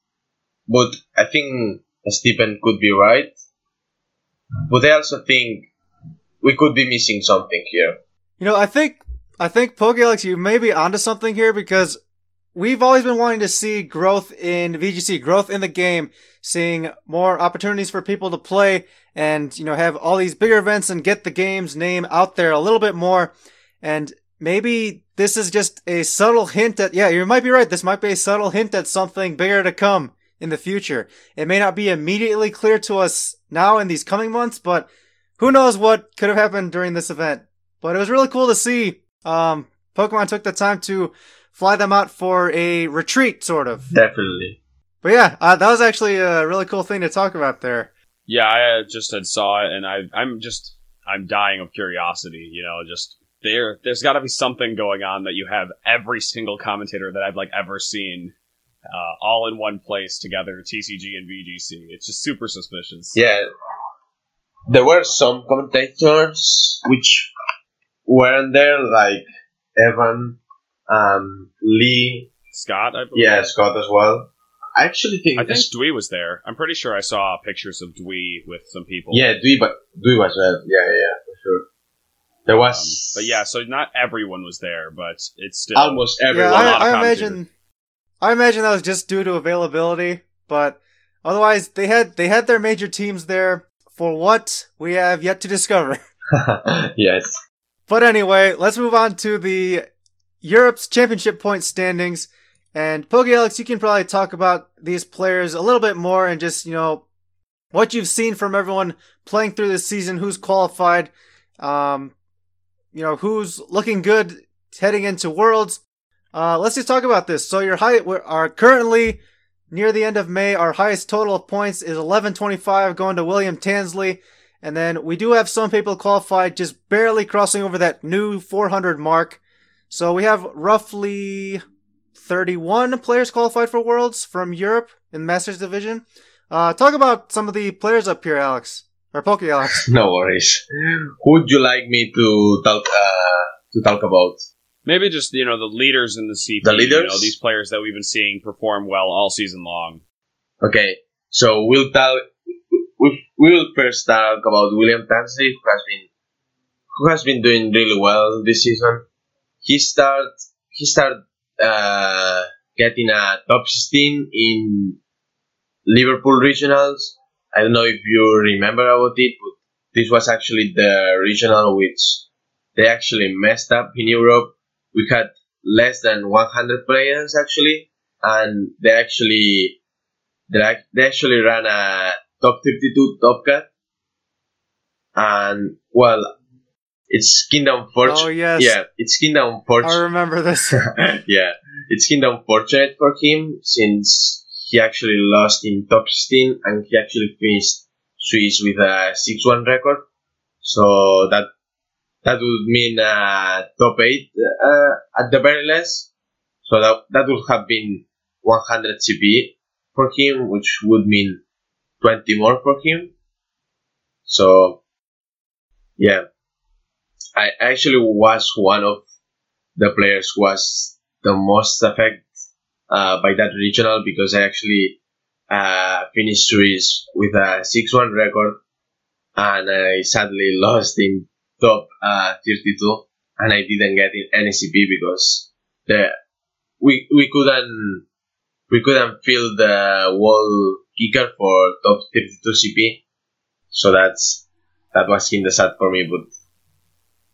S3: but I think Stephen could be right. But I also think we could be missing something here.
S1: You know, I think I think Pokealex, you may be onto something here because we've always been wanting to see growth in VGC, growth in the game, seeing more opportunities for people to play and, you know, have all these bigger events and get the game's name out there a little bit more. And maybe this is just a subtle hint at, yeah, you might be right. This might be a subtle hint at something bigger to come in the future. It may not be immediately clear to us now in these coming months, but who knows what could have happened during this event. But it was really cool to see, um, Pokemon took the time to fly them out for a retreat, sort of.
S3: Definitely.
S1: But yeah, uh, that was actually a really cool thing to talk about there.
S2: Yeah, I uh, just had saw it, and I, I'm just I'm dying of curiosity. You know, just there there's got to be something going on that you have every single commentator that I've like ever seen. Uh, all in one place together, TCG and VGC. It's just super suspicious.
S3: Yeah. There were some commentators which weren't there, like Evan, um, Lee,
S2: Scott, I believe.
S3: yeah, Scott as well. I actually think,
S2: I think Dwee was there. I'm pretty sure I saw pictures of Dwee with some people.
S3: yeah, Dewey, but Dewey was there. Yeah, yeah, yeah, for sure. There
S2: Um,
S3: was,
S2: but yeah, so not everyone was there, but it's still
S3: almost everyone.
S1: yeah,
S2: a lot of
S1: I, I
S2: commentators.
S1: imagine, I imagine that was just due to availability, but otherwise they had they had their major teams there for what we have yet to discover.
S3: yes.
S1: But anyway, let's move on to the Europe's championship point standings. And Poke Alex, you can probably talk about these players a little bit more and just, you know, what you've seen from everyone playing through this season, who's qualified, um, you know, who's looking good heading into Worlds. Uh, let's just talk about this. So your high, we are currently near the end of May. Our highest total of points is 1125 going to William Tansley. And then we do have some people qualified, just barely crossing over that new 400 mark. So we have roughly 31 players qualified for Worlds from Europe in Masters Division. Uh, talk about some of the players up here, Alex. Or Poke Alex.
S3: No worries. Who would you like me to talk uh, to talk about?
S2: maybe just you know the leaders in the CP.
S3: The
S2: You
S3: leaders?
S2: know, these players that we've been seeing perform well all season long.
S3: Okay, so we'll talk. We will first talk about William Tansley, who has been who has been doing really well this season. He start he started uh, getting a top 16 in Liverpool regionals. I don't know if you remember about it, but this was actually the regional which they actually messed up in Europe. We had less than 100 players actually, and they actually they actually ran a top 52 top cut and well it's kingdom fortunate
S1: Oh, yes.
S3: yeah it's kingdom
S1: I
S3: fortunate
S1: remember this.
S3: yeah it's kingdom fortunate for him since he actually lost in top 16 and he actually finished swiss with a 6-1 record. So that that would mean uh, top 8 uh, at the very least. So that, that would have been 100 cp for him, which would mean 20 more for him. So, yeah, I actually was one of the players who was the most affected uh, by that regional because I actually uh, finished swiss with a 6-1 record, and I sadly lost in top uh, 32, and I didn't get in any CP because the we we couldn't we couldn't fill the wall kicker for top 32 CP, so that's that was kind of sad for me, but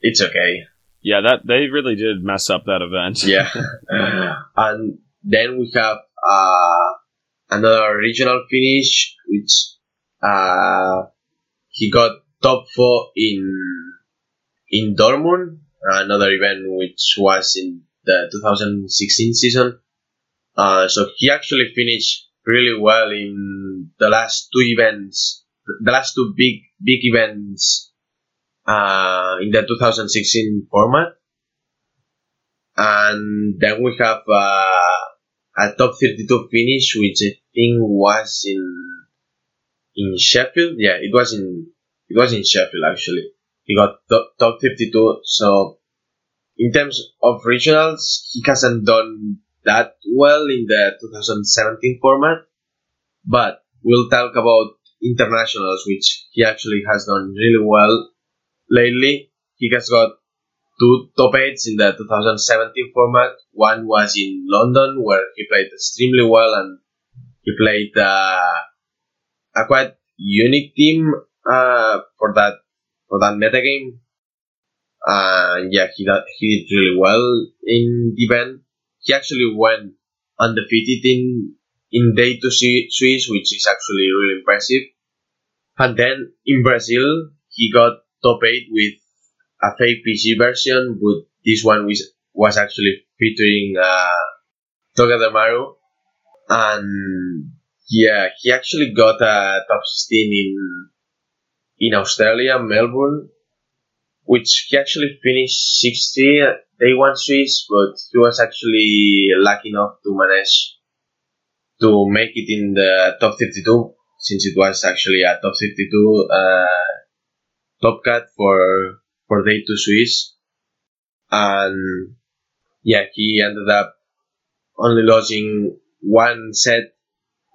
S3: it's okay.
S2: Yeah, that they really did mess up that event.
S3: Yeah, and then we have uh, another regional finish, which uh, he got top four in in Dortmund, another event which was in the 2016 season. Uh, so he actually finished really well in the last two events, the last two big big events uh, in the 2016 format. And then we have uh, a top 32 finish, which I think was in in Sheffield. Yeah, it was in it was in Sheffield actually. He got top, top 52. So in terms of regionals, he hasn't done that well in the 2017 format. But we'll talk about internationals, which he actually has done really well lately. He has got two top eights in the 2017 format. One was in London, where he played extremely well, and he played uh, a quite unique team uh, for that for that metagame. Uh, yeah, he he did really well in the event. He actually went undefeated in in day two Swiss, which is actually really impressive. And then in Brazil, he got top 8 with a fake version, but this one was, was actually featuring uh, Toga Togedemaru. And yeah, he actually got a top 16 in in Australia, Melbourne, which he actually finished 60 day one Swiss, but he was actually lucky enough to manage to make it in the top 32 since it was actually a top 52 uh, top cut for for day two Swiss, and yeah, he ended up only losing one set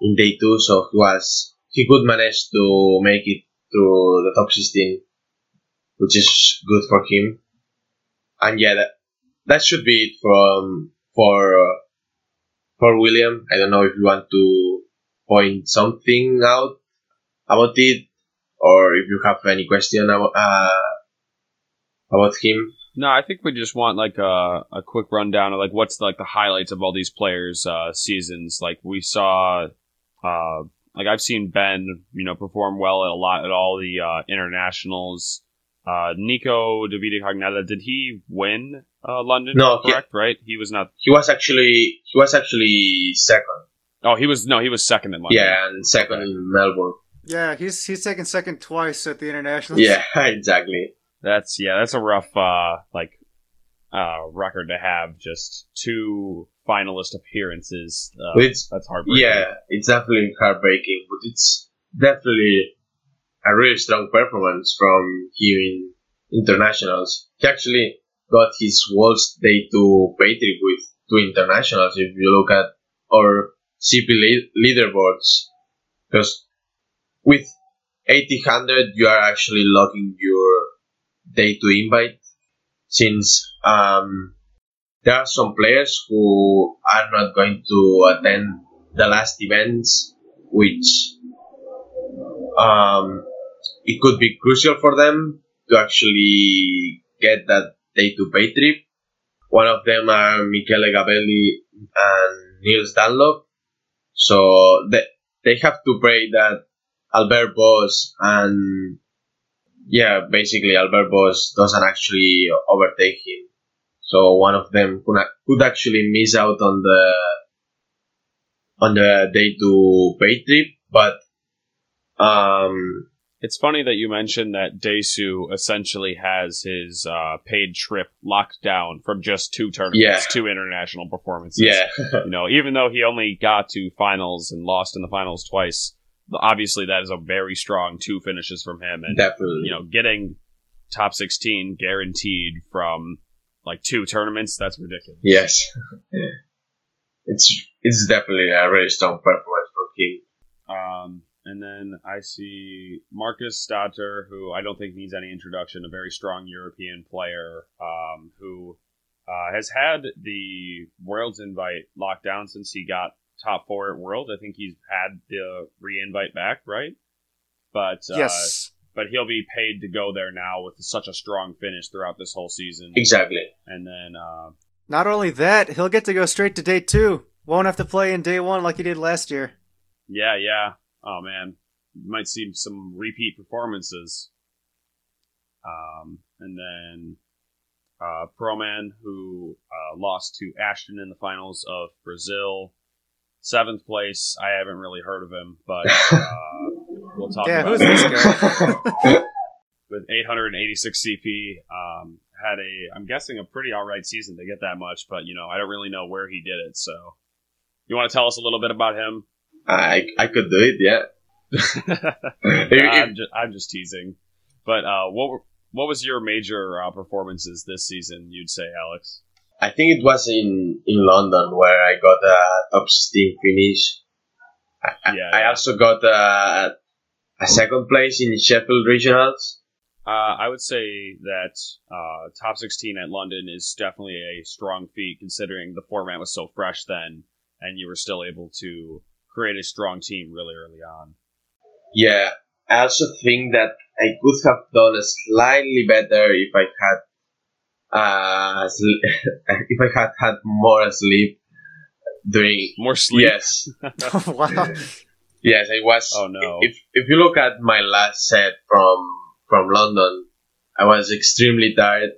S3: in day two, so he was he could manage to make it through the top 16, which is good for him. And yeah, that, that should be it from for uh, for William. I don't know if you want to point something out about it, or if you have any question about uh, about him.
S2: No, I think we just want like a, a quick rundown of like what's like the highlights of all these players' uh, seasons. Like we saw, uh, like I've seen Ben, you know, perform well at a lot at all the uh, internationals. Uh, Nico Davide Cognetta, did he win uh, London?
S3: No,
S2: correct, he, right? He was not.
S3: He was actually he was actually second.
S2: Oh, he was no, he was second in London.
S3: Yeah, and second okay. in Melbourne.
S1: Yeah, he's he's taken second twice at the international.
S3: Yeah, exactly.
S2: That's yeah, that's a rough uh like uh record to have. Just two finalist appearances. Uh,
S3: it's,
S2: that's heartbreaking.
S3: Yeah, it's definitely heartbreaking, but it's definitely a really strong performance from him in internationals. He actually got his World's Day 2 pay trip with two internationals if you look at our CP leaderboards. Because with 8000 you are actually logging your day to invite since um, there are some players who are not going to attend the last events which um, it could be crucial for them to actually get that day to pay trip. One of them are Michele Gabelli and Niels Dunlop. So they, they have to pray that Albert Boss and yeah, basically Albert Boss doesn't actually overtake him. So one of them could, could actually miss out on the on the day to pay trip, but um,
S2: it's funny that you mentioned that Desu essentially has his uh, paid trip locked down from just two tournaments,
S3: yeah.
S2: two international performances.
S3: Yeah.
S2: you know, even though he only got to finals and lost in the finals twice, obviously that is a very strong two finishes from him. And,
S3: Definitely.
S2: You know, getting top 16 guaranteed from like two tournaments, that's ridiculous.
S3: Yes. it's, it's definitely a really strong performance from him.
S2: I see Markus Stadter, who I don't think needs any introduction, a very strong European player um, who uh, has had the Worlds invite locked down since he got top four at World. I think he's had the re-invite back, right? But uh,
S1: yes,
S2: but he'll be paid to go there now with such a strong finish throughout this whole season.
S3: Exactly.
S2: And then, uh,
S1: not only that, he'll get to go straight to day two. Won't have to play in day one like he did last year.
S2: Yeah, yeah. Oh man, you might see some repeat performances. Um, and then uh, Proman, who uh, lost to Ashton in the finals of Brazil, seventh place. I haven't really heard of him, but uh, we'll talk.
S1: Yeah,
S2: about
S1: who's
S2: it.
S1: this guy?
S2: With 886 CP, um, had a I'm guessing a pretty alright season to get that much, but you know I don't really know where he did it. So, you want to tell us a little bit about him?
S3: I I could do it. Yeah.
S2: I'm, just, I'm just teasing. But uh, what were, what was your major uh, performances this season? You'd say, Alex?
S3: I think it was in in London where I got a top 16 finish. I,
S2: Yeah,
S3: I
S2: yeah.
S3: also got a, a second place in Sheffield Regionals.
S2: Uh, I would say that uh, top 16 at London is definitely a strong feat, considering the format was so fresh then, and you were still able to create a strong team really early on.
S3: Yeah, I also think that I could have done slightly better if I had uh, sl- if I had had more sleep during.
S2: More sleep.
S3: Yes,
S1: wow.
S3: yes, I was.
S2: Oh no.
S3: If if you look at my last set from from London, I was extremely tired,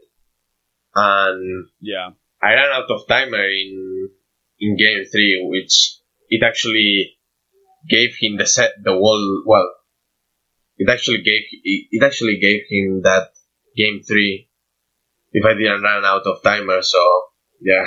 S3: and
S2: Yeah.
S3: I ran out of timer in in game three, which it actually gave him the set the wall. Well, it actually gave it, it actually gave him that game three. If I didn't run out of timer, so yeah,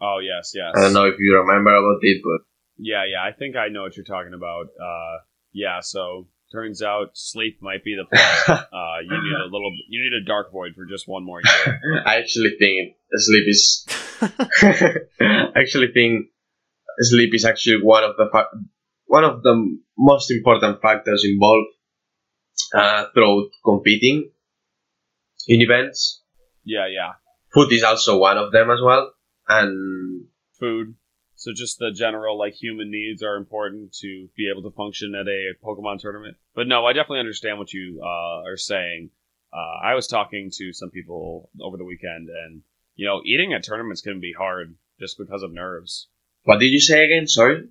S2: Oh yes, yes.
S3: I don't know if you remember about it, but
S2: Yeah, yeah. I think I know what you're talking about. Uh, yeah. So turns out sleep might be the play. uh, you need a little. You need a dark void for just one more year.
S3: I actually think sleep is. I actually think sleep is actually one of the fa- one of the most important factors involved uh, throughout competing in events.
S2: yeah, yeah.
S3: Food is also one of them as well, and
S2: Food. So just the general like human needs are important to be able to function at a Pokemon tournament. But no, I definitely understand what you uh, are saying. Uh, I was talking to some people over the weekend, and you know, eating at tournaments can be hard just because of nerves.
S3: What did you say again? Sorry.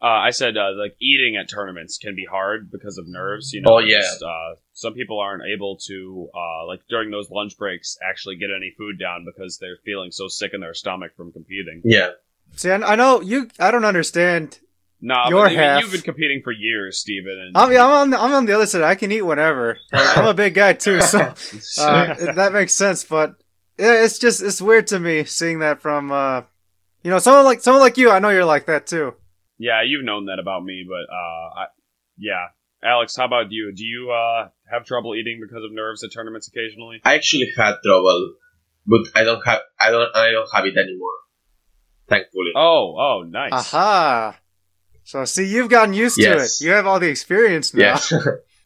S2: Uh, I said uh, like eating at tournaments can be hard because of nerves. You know,
S3: Oh, yeah.
S2: just, uh, some people aren't able to uh, like during those lunch breaks actually get any food down because they're feeling so sick in their stomach from competing.
S3: Yeah.
S1: See, I, I know you. I don't understand.
S2: Nah,
S1: Your
S2: you-
S1: half.
S2: you've been competing for years, Stephen. And
S1: I'm, I'm on. The, I'm on the other side. I can eat whatever. Like, I'm a big guy too, so uh, that makes sense. But yeah, it's just it's weird to me seeing that from uh, you know, someone like someone like you. I know you're like that too.
S2: yeah, you've known that about me, but uh, I, yeah, Alex, how about you? Do you uh, have trouble eating because of nerves at tournaments occasionally?
S3: I actually had trouble, but I don't have I don't I don't have it anymore. Thankfully.
S2: Oh, oh, nice.
S1: Aha. So see, you've gotten used
S3: Yes.
S1: to it. You have all the experience now.
S3: Yes.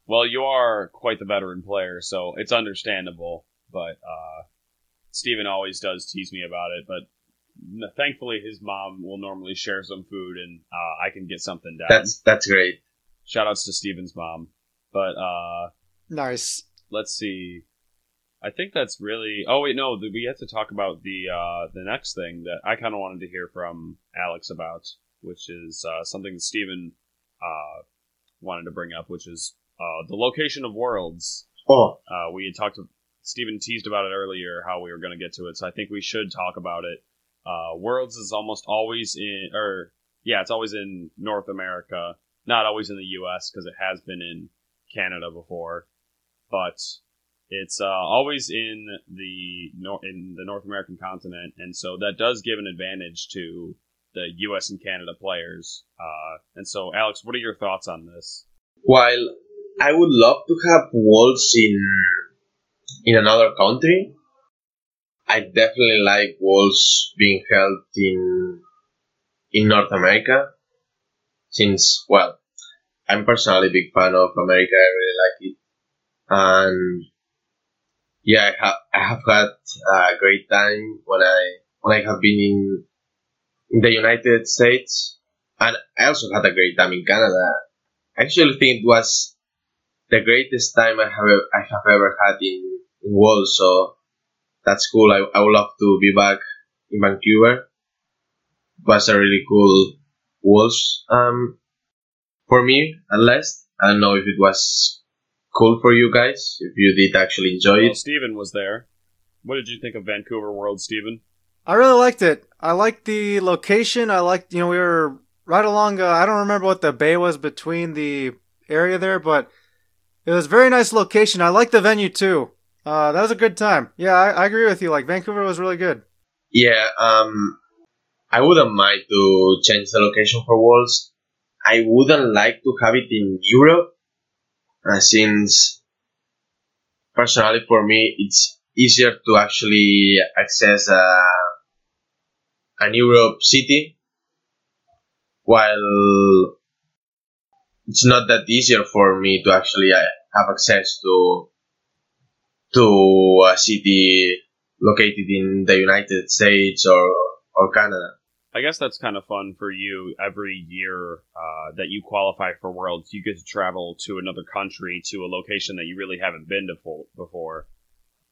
S2: Well, you are quite the veteran player, so it's understandable. But uh, Stephen always does tease me about it. But n- thankfully, his mom will normally share some food, and uh, I can get something down.
S3: that's that's great.
S2: Shoutouts to Stephen's mom. But uh,
S1: Nice.
S2: let's see. I think that's really. Oh wait, no, th- we have to talk about the uh, the next thing that I kind of wanted to hear from Alex about, which is uh, something that Stephen uh, wanted to bring up, which is uh, the location of worlds.
S3: Oh,
S2: Uh, we had talked to Stephen teased about it earlier how we were going to get to it, so I think we should talk about it. Uh, Worlds is almost always in, or yeah, it's always in North America, not always in the U.S. because it has been in Canada before, but it's uh, always in the nor- in the North American continent, and so that does give an advantage to the U.S. and Canada players. Uh, and so, Alex, what are your thoughts on this?
S3: while I would love to have worlds in in another country, I definitely like walls being held in in North America. Since well, I'm personally a big fan of America. I really like it, and yeah, I have I have had a great time when I when I have been in in the United States, and I also had a great time in Canada. I actually think it was the greatest time I have I have ever had in, in Worlds. So that's cool. I, I would love to be back in Vancouver. It was a really cool Worlds um, for me, at least. I don't know if it was cool for you guys, if you did actually enjoy
S2: Well,
S3: it.
S2: Stephen was there. What did you think of Vancouver World, Stephen?
S1: I really liked it. I liked the location. I liked, you know, we were right along. Uh, I don't remember what the bay was between the area there, but it was a very nice location. I liked the venue too. Uh, that was a good time. Yeah, I, I agree with you. Like Vancouver was really good.
S3: Yeah, um, I wouldn't mind to change the location for Worlds. I wouldn't like to have it in Europe, uh, since personally for me it's easier to actually access a, an Europe city, while it's not that easier for me to actually uh, have access to to a city located in the United States or or Canada.
S2: I guess that's kind of fun for you. Every year uh, that you qualify for Worlds, you get to travel to another country to a location that you really haven't been to fo- before.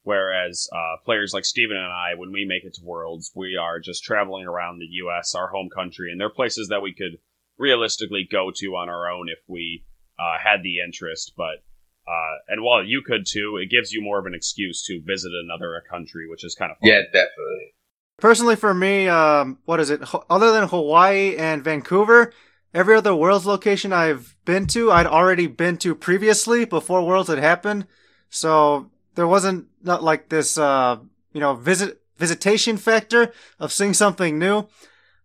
S2: Whereas uh, players like Stephen and I, when we make it to Worlds, we are just traveling around the U.S., our home country, and there are places that we could realistically go to on our own if we uh, had the interest. But uh, and while you could too, it gives you more of an excuse to visit another country, which is kind of fun.
S3: Yeah, definitely.
S1: Personally, for me, um, what is it? Other than Hawaii and Vancouver, every other Worlds location I've been to, I'd already been to previously before Worlds had happened. So there wasn't not like this, uh, you know, visit visitation factor of seeing something new.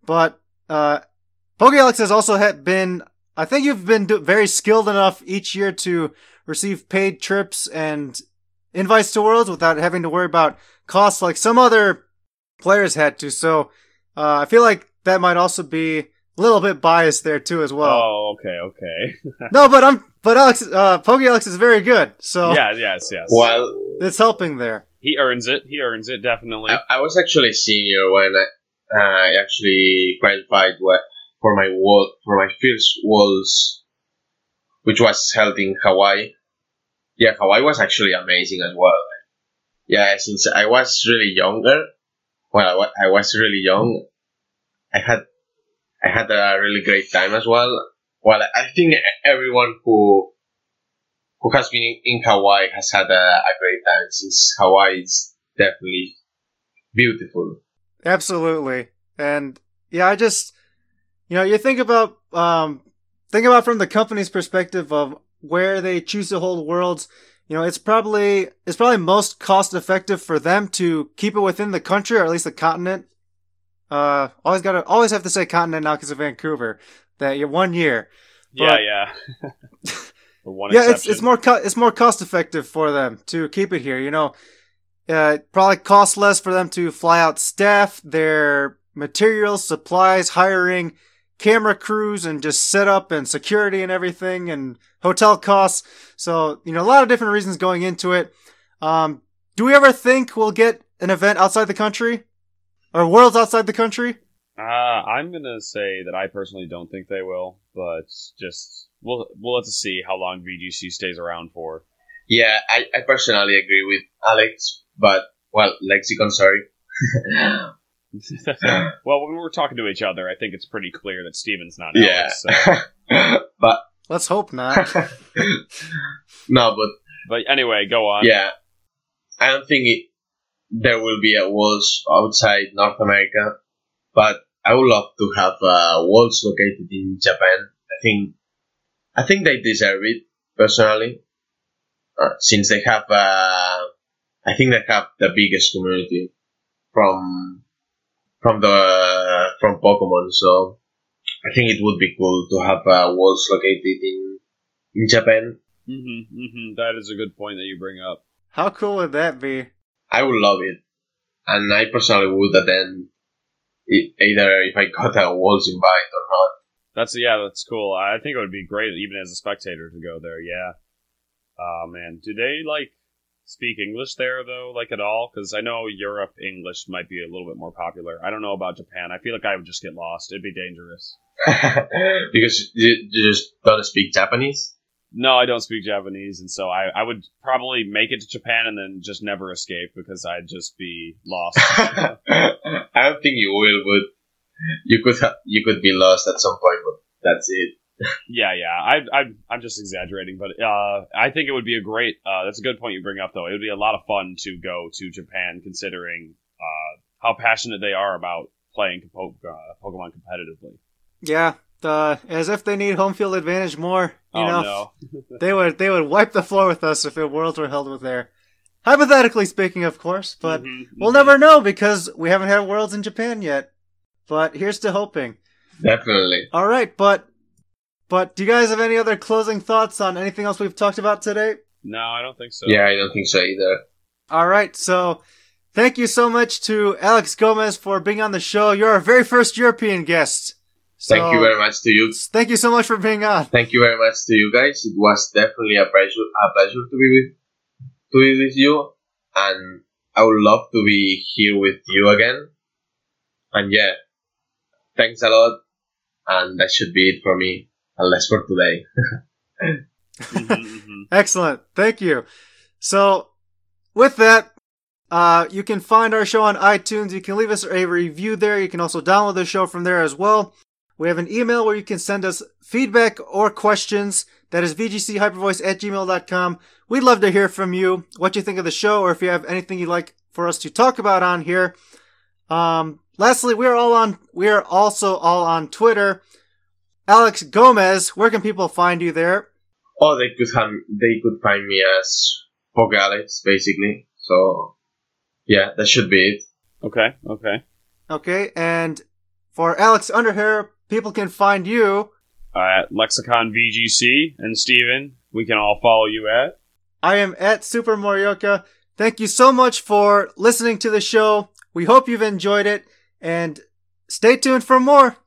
S1: But uh, PokeAlex has also had been. I think you've been do- very skilled enough each year to receive paid trips and invites to Worlds without having to worry about costs like some other players had to. So uh, I feel like that might also be a little bit biased there too as well.
S2: Oh, okay, okay.
S1: No, but I'm but Alex uh Poke Alex is very good. So
S2: yeah, yes, yes.
S3: Well,
S1: it's helping there.
S2: He earns it. He earns it definitely.
S3: I, I was actually senior when I, uh, I actually qualified for my world for my first Worlds, which was held in Hawaii. Yeah, Hawaii was actually amazing as well. Yeah, since I was really younger, well, I was really young, I had I had a really great time as well. Well, I think everyone who who has been in, Hawaii has had a, a great time since Hawaii is definitely beautiful.
S1: Absolutely. And yeah, I just you know, you think about um think about from the company's perspective of where they choose to hold worlds, you know, it's probably it's probably most cost effective for them to keep it within the country or at least the continent. Uh always got to always have to say continent now cuz of Vancouver. That you one year.
S2: yeah,
S1: but-
S2: yeah. The one
S1: yeah, it's
S2: exception.
S1: it's more co- it's more cost effective for them to keep it here. You know, uh, it probably costs less for them to fly out staff, their materials, supplies, hiring camera crews, and just setup and security and everything, and hotel costs. So you know, a lot of different reasons going into it. Um, do we ever think we'll get an event outside the country or worlds outside the country?
S2: Uh, I'm gonna say that I personally don't think they will, but just we'll we'll have to see how long VGC stays around for.
S3: Yeah, I, I personally agree with Alex, but well, Lexicon, sorry.
S2: well, when we're talking to each other, I think it's pretty clear that Stephen's not
S3: yeah,
S2: Alex. So.
S3: but
S1: Let's hope not.
S3: no, but
S2: But anyway, go on.
S3: yeah, I don't think it, there will be a walls outside North America, but I would love to have uh, walls located in Japan. I think I think they deserve it personally, uh, since they have uh, I think they have the biggest community from from the from Pokemon. So I think it would be cool to have uh, walls located in in Japan.
S2: hmm hmm That is a good point that you bring up.
S1: How cool would that be?
S3: I would love it, and I personally would attend, e- either if I got a walls invite or not.
S2: That's yeah, that's cool. I think it would be great even as a spectator to go there. Yeah. Oh man, do they like speak English there though, like at all? Because I know Europe English might be a little bit more popular. I don't know about Japan. I feel like I would just get lost. It'd be dangerous.
S3: because you, you just don't speak Japanese.
S2: No, I don't speak Japanese, and so I, I would probably make it to Japan and then just never escape because I'd just be lost.
S3: I don't think you will, but you could ha- you could be lost at some point, but that's it.
S2: Yeah, yeah. I, I, I'm just exaggerating, but uh, I think it would be a great. Uh, that's a good point you bring up, though. It would be a lot of fun to go to Japan, considering uh, how passionate they are about playing po- uh, Pokemon competitively.
S1: Yeah, as if they need home field advantage more. You
S2: oh
S1: know,
S2: no.
S1: they would they would wipe the floor with us if the worlds were held with there. Hypothetically speaking, of course, but
S2: Mhm,
S1: we'll
S2: mhm.
S1: never know because we haven't had worlds in Japan yet. But here's to hoping.
S3: Definitely.
S1: All right, but but do you guys have any other closing thoughts on anything else we've talked about today?
S2: No, I don't think so.
S3: Yeah, I don't think so either.
S1: All right, so thank you so much to Alex Gomez for being on the show. You're our very first European guest. So,
S3: Thank you very much to you.
S1: Thank you so much for being on.
S3: Thank you very much to you guys. It was definitely a pleasure, a pleasure to be with, to be with you, and I would love to be here with you again. And yeah, thanks a lot, and that should be it for me, unless for today.
S2: Mhm, mhm.
S1: Excellent. Thank you. So, with that, uh, you can find our show on iTunes. You can leave us a review there. You can also download the show from there as well. We have an email where you can send us feedback or questions. That is vgchypervoice at gmail.com. We'd love to hear from you, what you think of the show, or if you have anything you'd like for us to talk about on here. Um, lastly, we're all on, we're also all on Twitter. Alex Gomez, where can people find you there?
S3: Oh, they could have, they could find me as PokeAlex, basically. So, yeah, that should be it.
S2: Okay, okay.
S1: Okay, and for Alex Underhill, people can find you.
S2: Uh, at Lexicon VGC and Stephen, we can all follow you at.
S1: I am at Super Morioka. Thank you so much for listening to the show. We hope you've enjoyed it, and stay tuned for more.